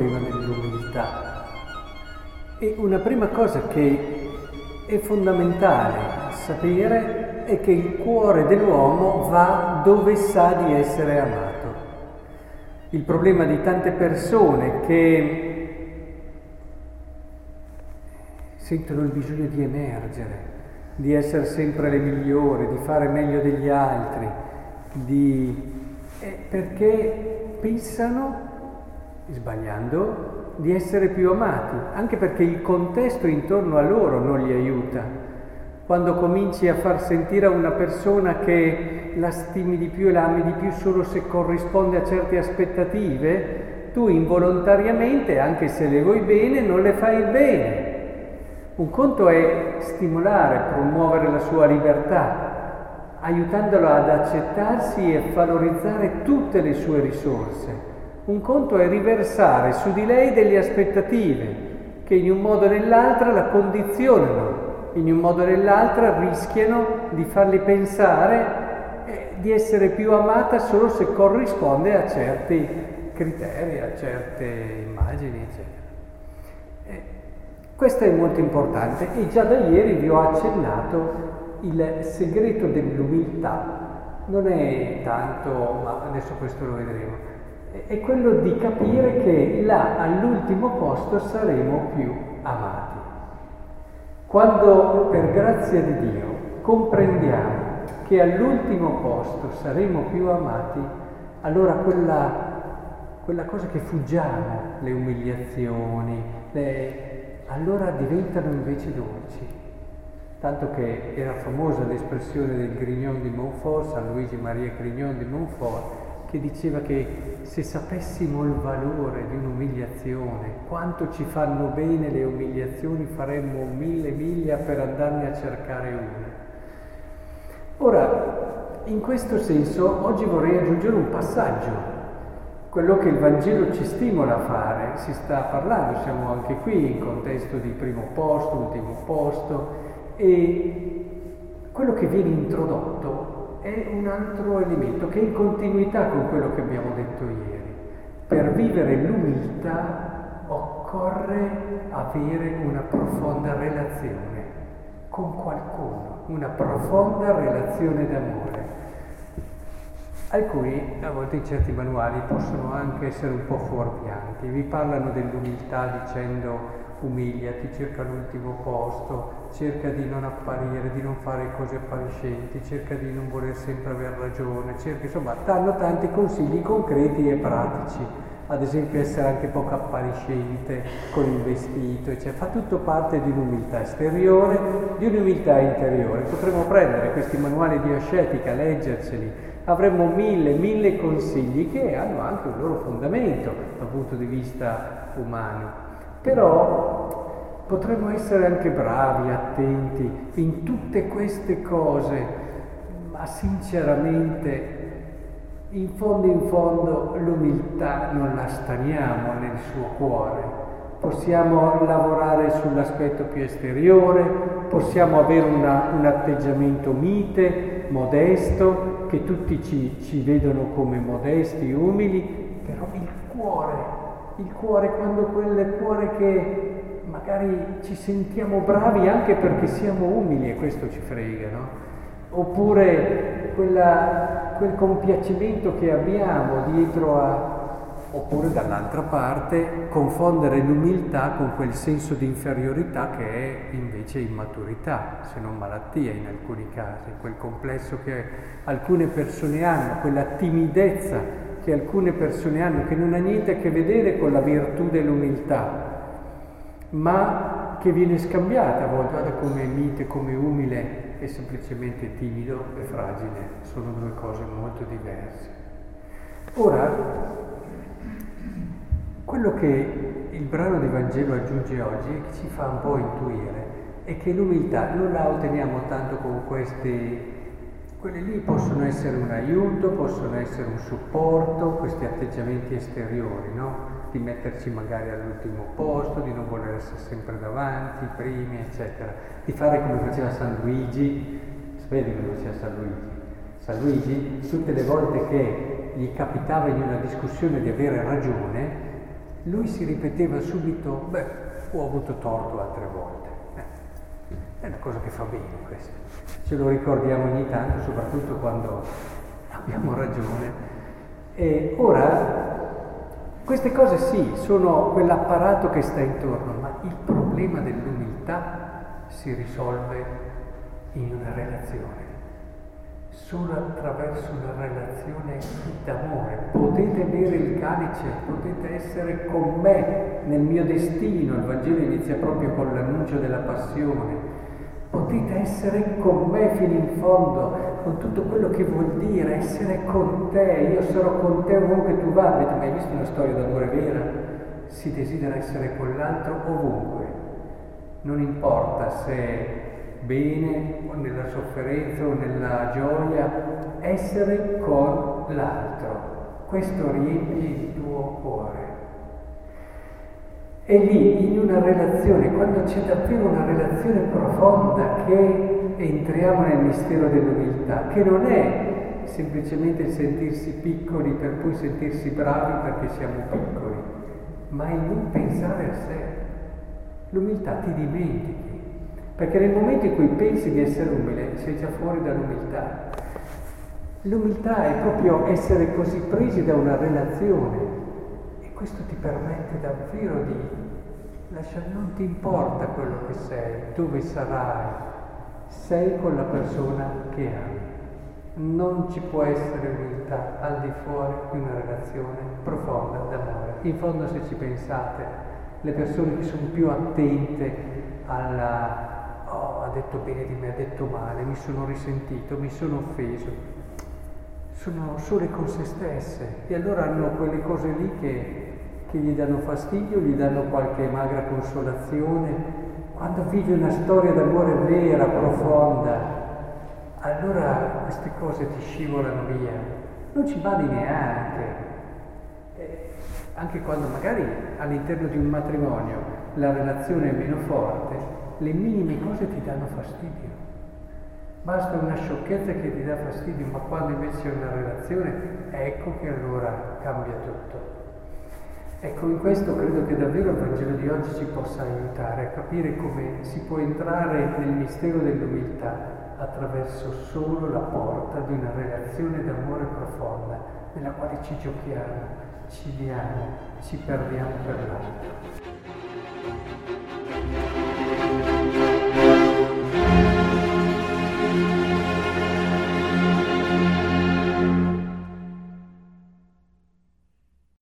problema dell'umiltà. E una prima cosa che è fondamentale sapere è che il cuore dell'uomo va dove sa di essere amato. Il problema di tante persone che sentono il bisogno di emergere, di essere sempre le migliori, di fare meglio degli altri, di... Eh, perché pensano, sbagliando, di essere più amati, anche perché il contesto intorno a loro non li aiuta. Quando cominci a far sentire a una persona che la stimi di più e la ami di più solo se corrisponde a certe aspettative, tu involontariamente, anche se le vuoi bene, non le fai bene. Un conto è stimolare, promuovere la sua libertà, aiutandolo ad accettarsi e valorizzare tutte le sue risorse. Un conto è riversare su di lei delle aspettative che in un modo o nell'altro la condizionano, in un modo o nell'altro rischiano di farli pensare eh, di essere più amata solo se corrisponde a certi criteri, a certe immagini, eccetera. Questo è molto importante e già da ieri vi ho accennato il segreto dell'umiltà. Non è tanto, ma adesso questo lo vedremo, è quello di capire che là all'ultimo posto saremo più amati. Quando per grazia di Dio comprendiamo che all'ultimo posto saremo più amati, allora quella, quella cosa che fuggiamo, le umiliazioni, le, allora diventano invece dolci. Tanto che era famosa l'espressione del Grignon di Montfort, San Luigi Maria Grignon di Montfort, che diceva che se sapessimo il valore di un'umiliazione, quanto ci fanno bene le umiliazioni, faremmo mille miglia per andarne a cercare una. Ora, in questo senso, oggi vorrei aggiungere un passaggio quello che il Vangelo ci stimola a fare, si sta parlando, siamo anche qui in contesto di primo posto, ultimo posto, e quello che viene introdotto è un altro elemento che è in continuità con quello che abbiamo detto ieri. Per vivere l'umiltà occorre avere una profonda relazione con qualcuno, una profonda relazione d'amore. Alcuni, a volte in certi manuali, possono anche essere un po' fuorvianti. Vi parlano dell'umiltà dicendo umiliati, cerca l'ultimo posto, cerca di non apparire, di non fare cose appariscenti, cerca di non voler sempre aver ragione, cerca, insomma, danno tanti consigli concreti e pratici. Ad esempio essere anche poco appariscente con il vestito, cioè fa tutto parte di un'umiltà esteriore, di un'umiltà interiore. Potremmo prendere questi manuali di ascetica, leggerceli, avremmo mille, mille consigli che hanno anche un loro fondamento dal punto di vista umano. Però potremmo essere anche bravi, attenti in tutte queste cose, ma sinceramente in fondo in fondo l'umiltà non la staniamo nel suo cuore. Possiamo lavorare sull'aspetto più esteriore, possiamo avere una, un atteggiamento mite, modesto, che tutti ci, ci vedono come modesti, umili, però il cuore, il cuore quando quel cuore che magari ci sentiamo bravi anche perché siamo umili e questo ci frega, no? Oppure quella, quel compiacimento che abbiamo dietro a oppure dall'altra parte confondere l'umiltà con quel senso di inferiorità che è invece immaturità, se non malattia in alcuni casi, quel complesso che alcune persone hanno, quella timidezza che alcune persone hanno, che non ha niente a che vedere con la virtù dell'umiltà, ma che viene scambiata a volte, come mite, come umile e semplicemente timido e fragile, sono due cose molto diverse. Ora, quello che il brano di Vangelo aggiunge oggi e che ci fa un po' intuire è che l'umiltà non la otteniamo tanto con questi quelli lì possono essere un aiuto, possono essere un supporto, questi atteggiamenti esteriori, no? Di metterci magari all'ultimo posto, di non voler essere sempre davanti, primi, eccetera. Di fare come faceva San Luigi, vedi come faceva San Luigi? San Luigi, tutte le volte che gli capitava in una discussione di avere ragione, lui si ripeteva subito, beh, ho avuto torto altre volte. Eh, è una cosa che fa bene questo. Ce lo ricordiamo ogni tanto, soprattutto quando abbiamo ragione. E ora, queste cose sì, sono quell'apparato che sta intorno, ma il problema dell'umiltà si risolve in una relazione solo attraverso una relazione d'amore. Potete bere il calice, potete essere con me nel mio destino. Il Vangelo inizia proprio con l'annuncio della passione. Potete essere con me fino in fondo, con tutto quello che vuol dire essere con te. Io sarò con te ovunque tu vada. Avete mai visto una storia d'amore vera? Si desidera essere con l'altro ovunque. Non importa se bene o nella sofferenza o nella gioia, essere con l'altro. Questo riempie il tuo cuore. E lì, in una relazione, quando c'è davvero una relazione profonda, che entriamo nel mistero dell'umiltà, che non è semplicemente sentirsi piccoli per poi sentirsi bravi perché siamo piccoli, ma il non pensare a sé. L'umiltà ti dimentichi perché nel momento in cui pensi di essere umile, sei già fuori dall'umiltà. L'umiltà è proprio essere così presi da una relazione e questo ti permette davvero di lasciare, non ti importa quello che sei, dove sarai, sei con la persona che ami. Non ci può essere umiltà al di fuori di una relazione profonda d'amore. In fondo se ci pensate, le persone che sono più attente alla oh, ha detto bene di me, ha detto male, mi sono risentito, mi sono offeso. Sono sole con se stesse e allora hanno quelle cose lì che, che gli danno fastidio, gli danno qualche magra consolazione. Quando vivi una storia d'amore vera, profonda, allora queste cose ti scivolano via, non ci vali neanche. Eh, anche quando magari all'interno di un matrimonio la relazione è meno forte, le minime cose ti danno fastidio. Basta una sciocchezza che ti dà fastidio, ma quando invece è una relazione, ecco che allora cambia tutto. Ecco, in questo credo che davvero il Vangelo di oggi ci possa aiutare a capire come si può entrare nel mistero dell'umiltà attraverso solo la porta di una relazione d'amore profonda, nella quale ci giochiamo, ci diamo, ci perdiamo per l'altro.